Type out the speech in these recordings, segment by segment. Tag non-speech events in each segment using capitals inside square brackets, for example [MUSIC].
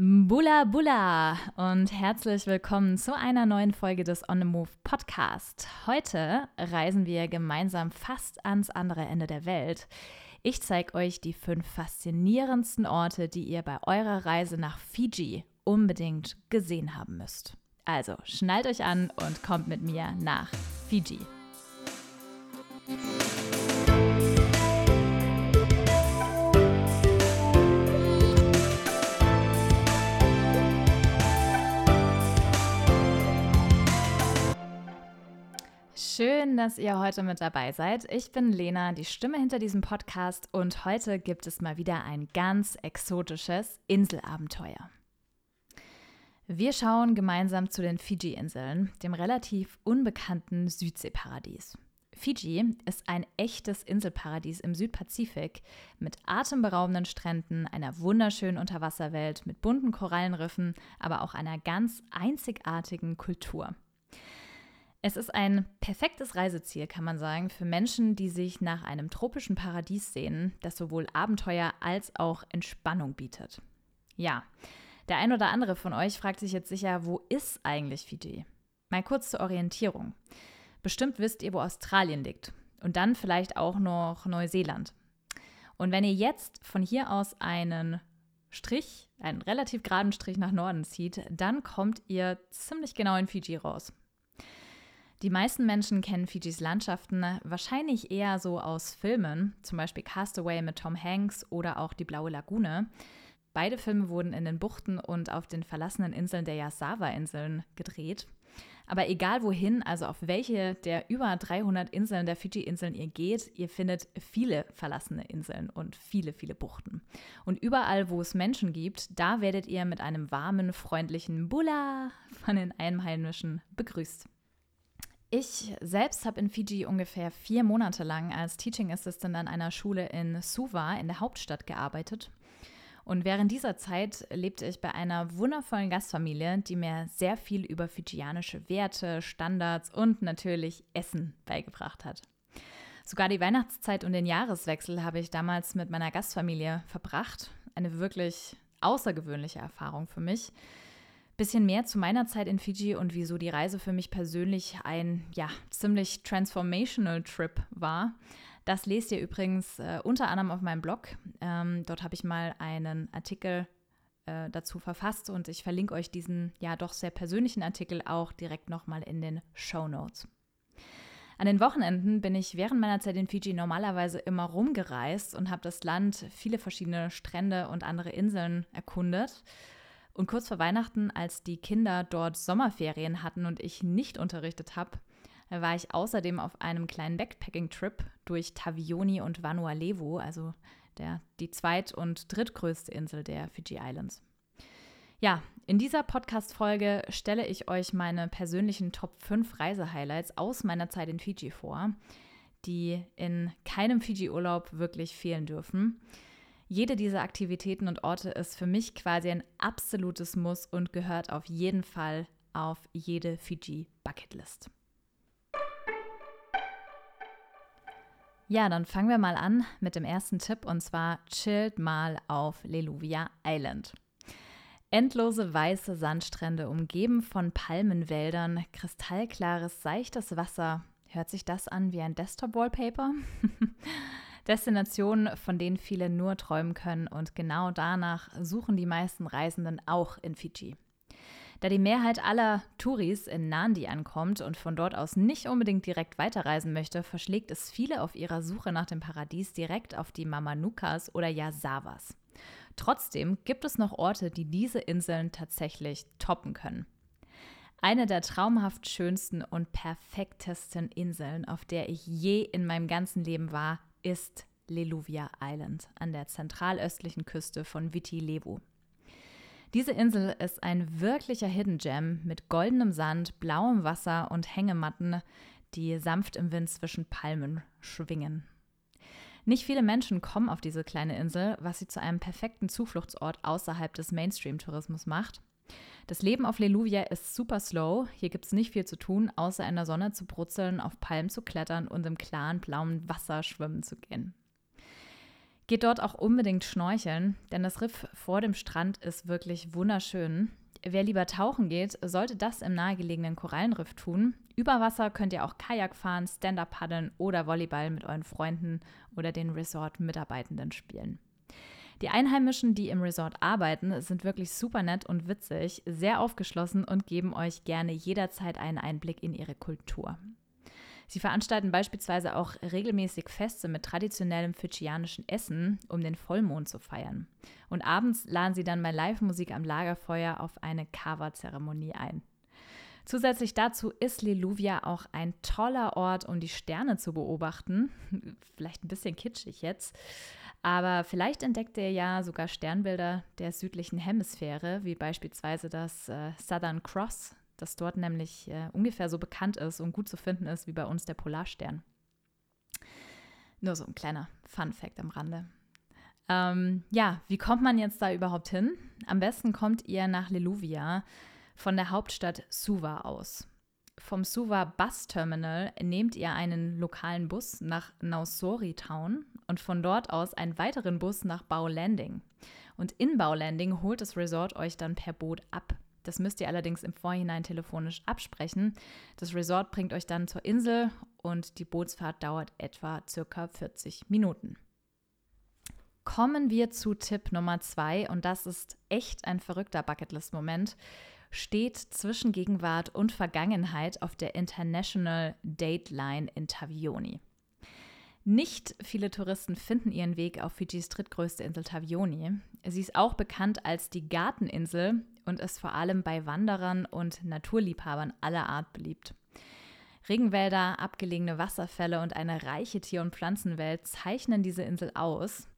Bula Bula und herzlich willkommen zu einer neuen Folge des On the Move Podcast. Heute reisen wir gemeinsam fast ans andere Ende der Welt. Ich zeige euch die fünf faszinierendsten Orte, die ihr bei eurer Reise nach Fiji unbedingt gesehen haben müsst. Also schnallt euch an und kommt mit mir nach Fiji. Schön, dass ihr heute mit dabei seid. Ich bin Lena, die Stimme hinter diesem Podcast und heute gibt es mal wieder ein ganz exotisches Inselabenteuer. Wir schauen gemeinsam zu den Fiji-Inseln, dem relativ unbekannten Südseeparadies. Fiji ist ein echtes Inselparadies im Südpazifik mit atemberaubenden Stränden, einer wunderschönen Unterwasserwelt mit bunten Korallenriffen, aber auch einer ganz einzigartigen Kultur. Es ist ein perfektes Reiseziel, kann man sagen, für Menschen, die sich nach einem tropischen Paradies sehnen, das sowohl Abenteuer als auch Entspannung bietet. Ja, der ein oder andere von euch fragt sich jetzt sicher, wo ist eigentlich Fiji? Mal kurz zur Orientierung. Bestimmt wisst ihr, wo Australien liegt. Und dann vielleicht auch noch Neuseeland. Und wenn ihr jetzt von hier aus einen Strich, einen relativ geraden Strich nach Norden zieht, dann kommt ihr ziemlich genau in Fiji raus. Die meisten Menschen kennen Fijis Landschaften wahrscheinlich eher so aus Filmen, zum Beispiel Castaway mit Tom Hanks oder auch Die Blaue Lagune. Beide Filme wurden in den Buchten und auf den verlassenen Inseln der Yasawa-Inseln gedreht. Aber egal wohin, also auf welche der über 300 Inseln der Fidschi-Inseln ihr geht, ihr findet viele verlassene Inseln und viele, viele Buchten. Und überall, wo es Menschen gibt, da werdet ihr mit einem warmen, freundlichen Bula von den Einheimischen begrüßt. Ich selbst habe in Fiji ungefähr vier Monate lang als Teaching Assistant an einer Schule in Suva in der Hauptstadt gearbeitet. Und während dieser Zeit lebte ich bei einer wundervollen Gastfamilie, die mir sehr viel über fijianische Werte, Standards und natürlich Essen beigebracht hat. Sogar die Weihnachtszeit und den Jahreswechsel habe ich damals mit meiner Gastfamilie verbracht. Eine wirklich außergewöhnliche Erfahrung für mich bisschen mehr zu meiner Zeit in Fiji und wieso die Reise für mich persönlich ein ja, ziemlich transformational Trip war. Das lest ihr übrigens äh, unter anderem auf meinem Blog. Ähm, dort habe ich mal einen Artikel äh, dazu verfasst und ich verlinke euch diesen ja doch sehr persönlichen Artikel auch direkt nochmal in den Show Notes. An den Wochenenden bin ich während meiner Zeit in Fiji normalerweise immer rumgereist und habe das Land, viele verschiedene Strände und andere Inseln erkundet. Und kurz vor Weihnachten, als die Kinder dort Sommerferien hatten und ich nicht unterrichtet habe, war ich außerdem auf einem kleinen Backpacking-Trip durch Tavioni und Vanuatu, also der, die zweit- und drittgrößte Insel der Fiji Islands. Ja, in dieser Podcast-Folge stelle ich euch meine persönlichen Top 5 Reisehighlights aus meiner Zeit in Fiji vor, die in keinem Fiji-Urlaub wirklich fehlen dürfen. Jede dieser Aktivitäten und Orte ist für mich quasi ein absolutes Muss und gehört auf jeden Fall auf jede Fiji-Bucketlist. Ja, dann fangen wir mal an mit dem ersten Tipp und zwar chillt mal auf Leluvia Island. Endlose weiße Sandstrände umgeben von Palmenwäldern, kristallklares, seichtes Wasser. Hört sich das an wie ein Desktop-Wallpaper? [LAUGHS] Destinationen, von denen viele nur träumen können und genau danach suchen die meisten Reisenden auch in Fidschi. Da die Mehrheit aller Touris in Nandi ankommt und von dort aus nicht unbedingt direkt weiterreisen möchte, verschlägt es viele auf ihrer Suche nach dem Paradies direkt auf die Mamanukas oder Yasawas. Trotzdem gibt es noch Orte, die diese Inseln tatsächlich toppen können. Eine der traumhaft schönsten und perfektesten Inseln, auf der ich je in meinem ganzen Leben war, ist Leluvia Island an der zentralöstlichen Küste von Viti Levu. Diese Insel ist ein wirklicher Hidden Gem mit goldenem Sand, blauem Wasser und Hängematten, die sanft im Wind zwischen Palmen schwingen. Nicht viele Menschen kommen auf diese kleine Insel, was sie zu einem perfekten Zufluchtsort außerhalb des Mainstream-Tourismus macht. Das Leben auf Leluvia ist super slow. Hier gibt es nicht viel zu tun, außer in der Sonne zu brutzeln, auf Palmen zu klettern und im klaren blauen Wasser schwimmen zu gehen. Geht dort auch unbedingt schnorcheln, denn das Riff vor dem Strand ist wirklich wunderschön. Wer lieber tauchen geht, sollte das im nahegelegenen Korallenriff tun. Über Wasser könnt ihr auch Kajak fahren, Stand-up paddeln oder Volleyball mit euren Freunden oder den Resort-Mitarbeitenden spielen. Die Einheimischen, die im Resort arbeiten, sind wirklich super nett und witzig, sehr aufgeschlossen und geben euch gerne jederzeit einen Einblick in ihre Kultur. Sie veranstalten beispielsweise auch regelmäßig Feste mit traditionellem fidschianischen Essen, um den Vollmond zu feiern. Und abends laden sie dann bei Live-Musik am Lagerfeuer auf eine Kava-Zeremonie ein. Zusätzlich dazu ist Leluvia auch ein toller Ort, um die Sterne zu beobachten. [LAUGHS] Vielleicht ein bisschen kitschig jetzt. Aber vielleicht entdeckt ihr ja sogar Sternbilder der südlichen Hemisphäre, wie beispielsweise das äh, Southern Cross, das dort nämlich äh, ungefähr so bekannt ist und gut zu finden ist wie bei uns der Polarstern. Nur so ein kleiner Fun-Fact am Rande. Ähm, ja, wie kommt man jetzt da überhaupt hin? Am besten kommt ihr nach Leluvia von der Hauptstadt Suva aus. Vom Suva Bus Terminal nehmt ihr einen lokalen Bus nach Nausori Town und von dort aus einen weiteren Bus nach Bao Landing. Und in Bao Landing holt das Resort euch dann per Boot ab. Das müsst ihr allerdings im Vorhinein telefonisch absprechen. Das Resort bringt euch dann zur Insel und die Bootsfahrt dauert etwa circa 40 Minuten. Kommen wir zu Tipp Nummer zwei und das ist echt ein verrückter Bucketlist-Moment. Steht zwischen Gegenwart und Vergangenheit auf der International Dateline in Tavioni. Nicht viele Touristen finden ihren Weg auf Fidschis drittgrößte Insel Tavioni. Sie ist auch bekannt als die Garteninsel und ist vor allem bei Wanderern und Naturliebhabern aller Art beliebt. Regenwälder, abgelegene Wasserfälle und eine reiche Tier- und Pflanzenwelt zeichnen diese Insel aus.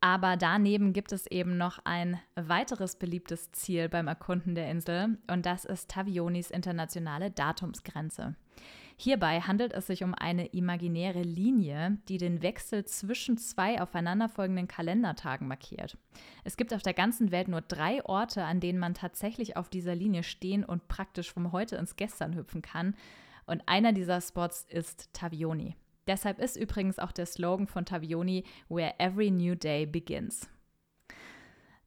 Aber daneben gibt es eben noch ein weiteres beliebtes Ziel beim Erkunden der Insel und das ist Tavionis internationale Datumsgrenze. Hierbei handelt es sich um eine imaginäre Linie, die den Wechsel zwischen zwei aufeinanderfolgenden Kalendertagen markiert. Es gibt auf der ganzen Welt nur drei Orte, an denen man tatsächlich auf dieser Linie stehen und praktisch vom Heute ins Gestern hüpfen kann. Und einer dieser Spots ist Tavioni. Deshalb ist übrigens auch der Slogan von Tavioni Where Every New Day Begins.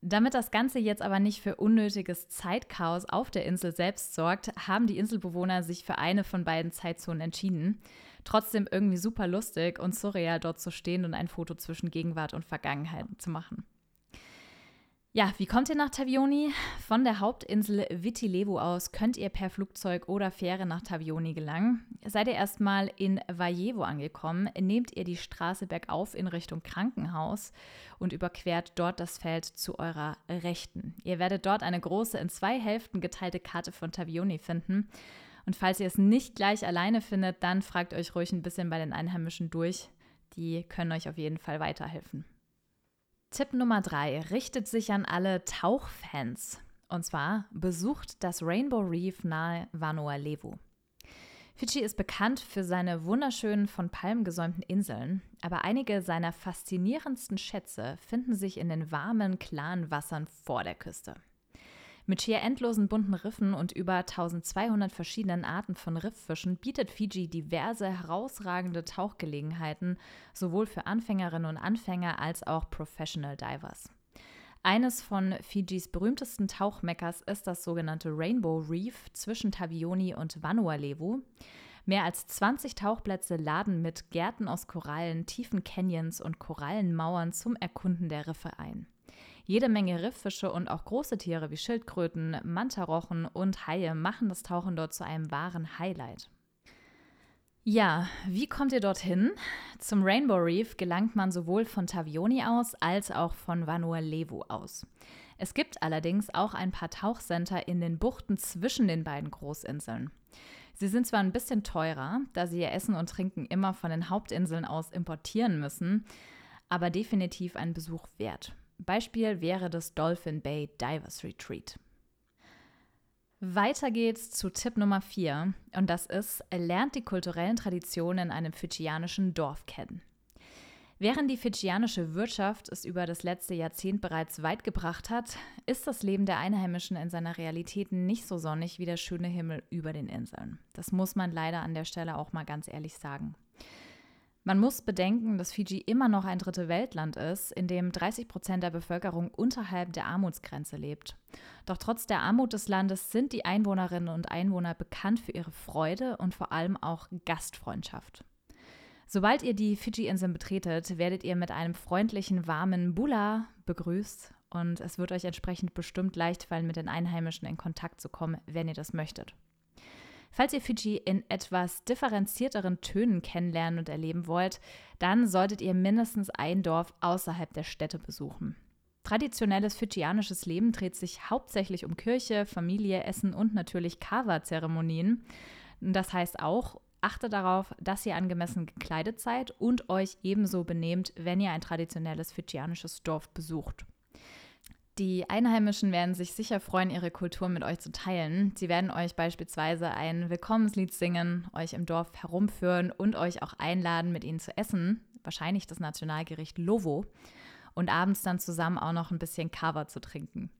Damit das Ganze jetzt aber nicht für unnötiges Zeitchaos auf der Insel selbst sorgt, haben die Inselbewohner sich für eine von beiden Zeitzonen entschieden. Trotzdem irgendwie super lustig und surreal dort zu stehen und ein Foto zwischen Gegenwart und Vergangenheit zu machen. Ja, wie kommt ihr nach Tavioni? Von der Hauptinsel Vitilevu aus könnt ihr per Flugzeug oder Fähre nach Tavioni gelangen. Seid ihr erstmal in Valjevo angekommen, nehmt ihr die Straße bergauf in Richtung Krankenhaus und überquert dort das Feld zu eurer Rechten. Ihr werdet dort eine große, in zwei Hälften geteilte Karte von Tavioni finden. Und falls ihr es nicht gleich alleine findet, dann fragt euch ruhig ein bisschen bei den Einheimischen durch. Die können euch auf jeden Fall weiterhelfen. Tipp Nummer drei richtet sich an alle Tauchfans. Und zwar besucht das Rainbow Reef nahe Vanuatu. Fidschi ist bekannt für seine wunderschönen von Palmen gesäumten Inseln, aber einige seiner faszinierendsten Schätze finden sich in den warmen, klaren Wassern vor der Küste. Mit schier endlosen bunten Riffen und über 1200 verschiedenen Arten von Rifffischen bietet Fiji diverse herausragende Tauchgelegenheiten, sowohl für Anfängerinnen und Anfänger als auch Professional Divers. Eines von Fijis berühmtesten Tauchmeckers ist das sogenannte Rainbow Reef zwischen Tavioni und Vanuatu. Mehr als 20 Tauchplätze laden mit Gärten aus Korallen, tiefen Canyons und Korallenmauern zum Erkunden der Riffe ein. Jede Menge Rifffische und auch große Tiere wie Schildkröten, Mantarochen und Haie machen das Tauchen dort zu einem wahren Highlight. Ja, wie kommt ihr dorthin? Zum Rainbow Reef gelangt man sowohl von Tavioni aus als auch von Vanuatu aus. Es gibt allerdings auch ein paar Tauchcenter in den Buchten zwischen den beiden Großinseln. Sie sind zwar ein bisschen teurer, da sie ihr Essen und Trinken immer von den Hauptinseln aus importieren müssen, aber definitiv ein Besuch wert. Beispiel wäre das Dolphin Bay Divers Retreat. Weiter geht's zu Tipp Nummer 4 und das ist, lernt die kulturellen Traditionen in einem fidschianischen Dorf kennen. Während die fidschianische Wirtschaft es über das letzte Jahrzehnt bereits weit gebracht hat, ist das Leben der Einheimischen in seiner Realität nicht so sonnig wie der schöne Himmel über den Inseln. Das muss man leider an der Stelle auch mal ganz ehrlich sagen. Man muss bedenken, dass Fiji immer noch ein dritte Weltland ist, in dem 30 Prozent der Bevölkerung unterhalb der Armutsgrenze lebt. Doch trotz der Armut des Landes sind die Einwohnerinnen und Einwohner bekannt für ihre Freude und vor allem auch Gastfreundschaft. Sobald ihr die Fidschi-Inseln betretet, werdet ihr mit einem freundlichen, warmen Bula begrüßt und es wird euch entsprechend bestimmt leicht fallen, mit den Einheimischen in Kontakt zu kommen, wenn ihr das möchtet. Falls ihr Fidschi in etwas differenzierteren Tönen kennenlernen und erleben wollt, dann solltet ihr mindestens ein Dorf außerhalb der Städte besuchen. Traditionelles fidschianisches Leben dreht sich hauptsächlich um Kirche, Familie, Essen und natürlich Kava-Zeremonien. Das heißt auch, achte darauf, dass ihr angemessen gekleidet seid und euch ebenso benehmt, wenn ihr ein traditionelles fidschianisches Dorf besucht. Die Einheimischen werden sich sicher freuen, ihre Kultur mit euch zu teilen. Sie werden euch beispielsweise ein Willkommenslied singen, euch im Dorf herumführen und euch auch einladen, mit ihnen zu essen. Wahrscheinlich das Nationalgericht Lovo. Und abends dann zusammen auch noch ein bisschen Kava zu trinken.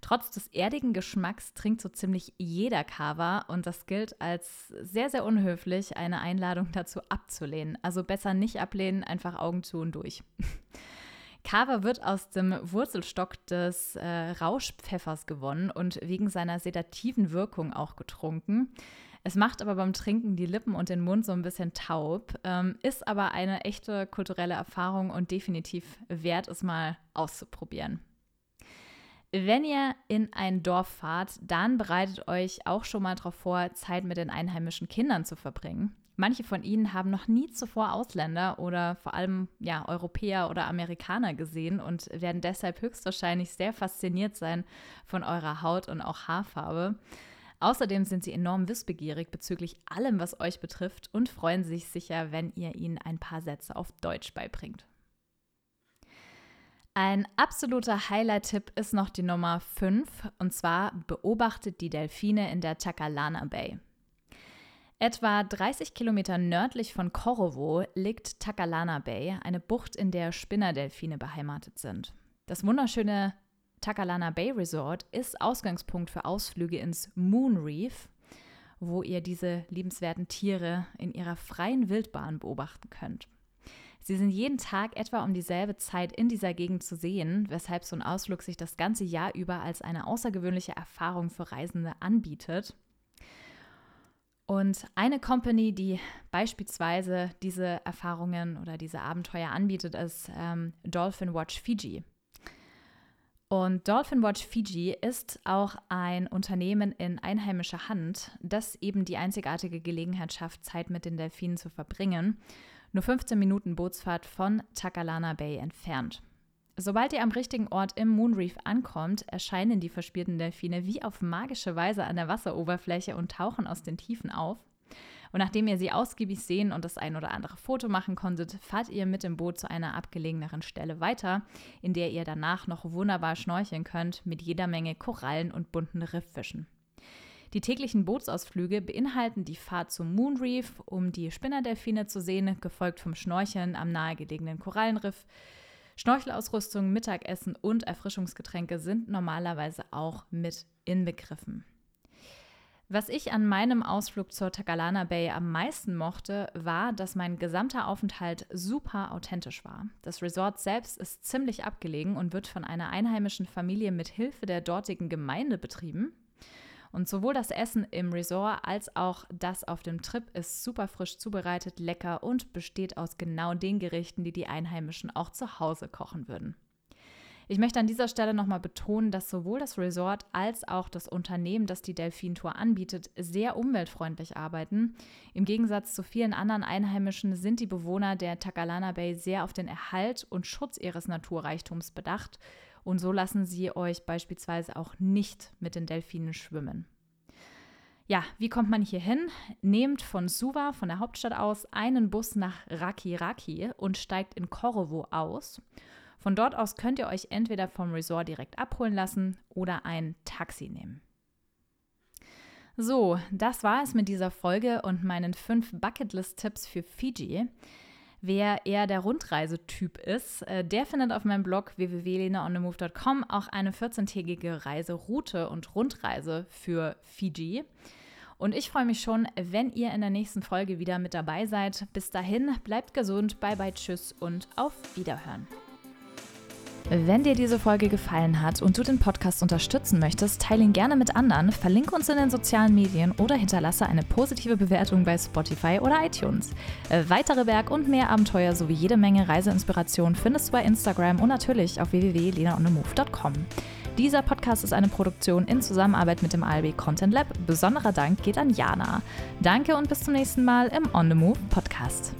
Trotz des erdigen Geschmacks trinkt so ziemlich jeder Kava und das gilt als sehr, sehr unhöflich, eine Einladung dazu abzulehnen. Also besser nicht ablehnen, einfach Augen zu und durch. [LAUGHS] Kava wird aus dem Wurzelstock des äh, Rauschpfeffers gewonnen und wegen seiner sedativen Wirkung auch getrunken. Es macht aber beim Trinken die Lippen und den Mund so ein bisschen taub, ähm, ist aber eine echte kulturelle Erfahrung und definitiv wert, es mal auszuprobieren. Wenn ihr in ein Dorf fahrt, dann bereitet euch auch schon mal darauf vor, Zeit mit den einheimischen Kindern zu verbringen. Manche von ihnen haben noch nie zuvor Ausländer oder vor allem ja, Europäer oder Amerikaner gesehen und werden deshalb höchstwahrscheinlich sehr fasziniert sein von eurer Haut und auch Haarfarbe. Außerdem sind sie enorm wissbegierig bezüglich allem, was euch betrifft und freuen sich sicher, wenn ihr ihnen ein paar Sätze auf Deutsch beibringt. Ein absoluter Highlight-Tipp ist noch die Nummer 5 und zwar beobachtet die Delfine in der Takalana Bay. Etwa 30 Kilometer nördlich von Korovo liegt Takalana Bay, eine Bucht, in der Spinnerdelfine beheimatet sind. Das wunderschöne Takalana Bay Resort ist Ausgangspunkt für Ausflüge ins Moon Reef, wo ihr diese liebenswerten Tiere in ihrer freien Wildbahn beobachten könnt. Sie sind jeden Tag etwa um dieselbe Zeit in dieser Gegend zu sehen, weshalb so ein Ausflug sich das ganze Jahr über als eine außergewöhnliche Erfahrung für Reisende anbietet. Und eine Company, die beispielsweise diese Erfahrungen oder diese Abenteuer anbietet, ist ähm, Dolphin Watch Fiji. Und Dolphin Watch Fiji ist auch ein Unternehmen in einheimischer Hand, das eben die einzigartige Gelegenheit schafft, Zeit mit den Delfinen zu verbringen. Nur 15 Minuten Bootsfahrt von Takalana Bay entfernt. Sobald ihr am richtigen Ort im Moon Reef ankommt, erscheinen die verspielten Delfine wie auf magische Weise an der Wasseroberfläche und tauchen aus den Tiefen auf. Und nachdem ihr sie ausgiebig sehen und das ein oder andere Foto machen konntet, fahrt ihr mit dem Boot zu einer abgelegeneren Stelle weiter, in der ihr danach noch wunderbar schnorcheln könnt mit jeder Menge Korallen und bunten Rifffischen. Die täglichen Bootsausflüge beinhalten die Fahrt zum Moon Reef, um die Spinnerdelfine zu sehen, gefolgt vom Schnorcheln am nahegelegenen Korallenriff, Schnorchelausrüstung, Mittagessen und Erfrischungsgetränke sind normalerweise auch mit inbegriffen. Was ich an meinem Ausflug zur Tagalana Bay am meisten mochte, war, dass mein gesamter Aufenthalt super authentisch war. Das Resort selbst ist ziemlich abgelegen und wird von einer einheimischen Familie mit Hilfe der dortigen Gemeinde betrieben. Und sowohl das Essen im Resort als auch das auf dem Trip ist super frisch zubereitet, lecker und besteht aus genau den Gerichten, die die Einheimischen auch zu Hause kochen würden. Ich möchte an dieser Stelle nochmal betonen, dass sowohl das Resort als auch das Unternehmen, das die Delfin-Tour anbietet, sehr umweltfreundlich arbeiten. Im Gegensatz zu vielen anderen Einheimischen sind die Bewohner der Takalana Bay sehr auf den Erhalt und Schutz ihres Naturreichtums bedacht und so lassen sie euch beispielsweise auch nicht mit den Delfinen schwimmen. Ja, wie kommt man hier hin? Nehmt von Suva, von der Hauptstadt aus, einen Bus nach Raki Raki und steigt in Korovo aus. Von dort aus könnt ihr euch entweder vom Resort direkt abholen lassen oder ein Taxi nehmen. So, das war es mit dieser Folge und meinen fünf Bucketlist-Tipps für Fiji. Wer eher der Rundreisetyp ist, äh, der findet auf meinem Blog www.lenaonthemove.com auch eine 14-tägige Reiseroute und Rundreise für Fiji. Und ich freue mich schon, wenn ihr in der nächsten Folge wieder mit dabei seid. Bis dahin, bleibt gesund, bye bye, tschüss und auf Wiederhören. Wenn dir diese Folge gefallen hat und du den Podcast unterstützen möchtest, teile ihn gerne mit anderen, verlinke uns in den sozialen Medien oder hinterlasse eine positive Bewertung bei Spotify oder iTunes. Äh, weitere Berg- und mehr Abenteuer sowie jede Menge Reiseinspiration findest du bei Instagram und natürlich auf www.lenaonemove.com. Dieser Podcast ist eine Produktion in Zusammenarbeit mit dem ALB Content Lab. Besonderer Dank geht an Jana. Danke und bis zum nächsten Mal im On the Move Podcast.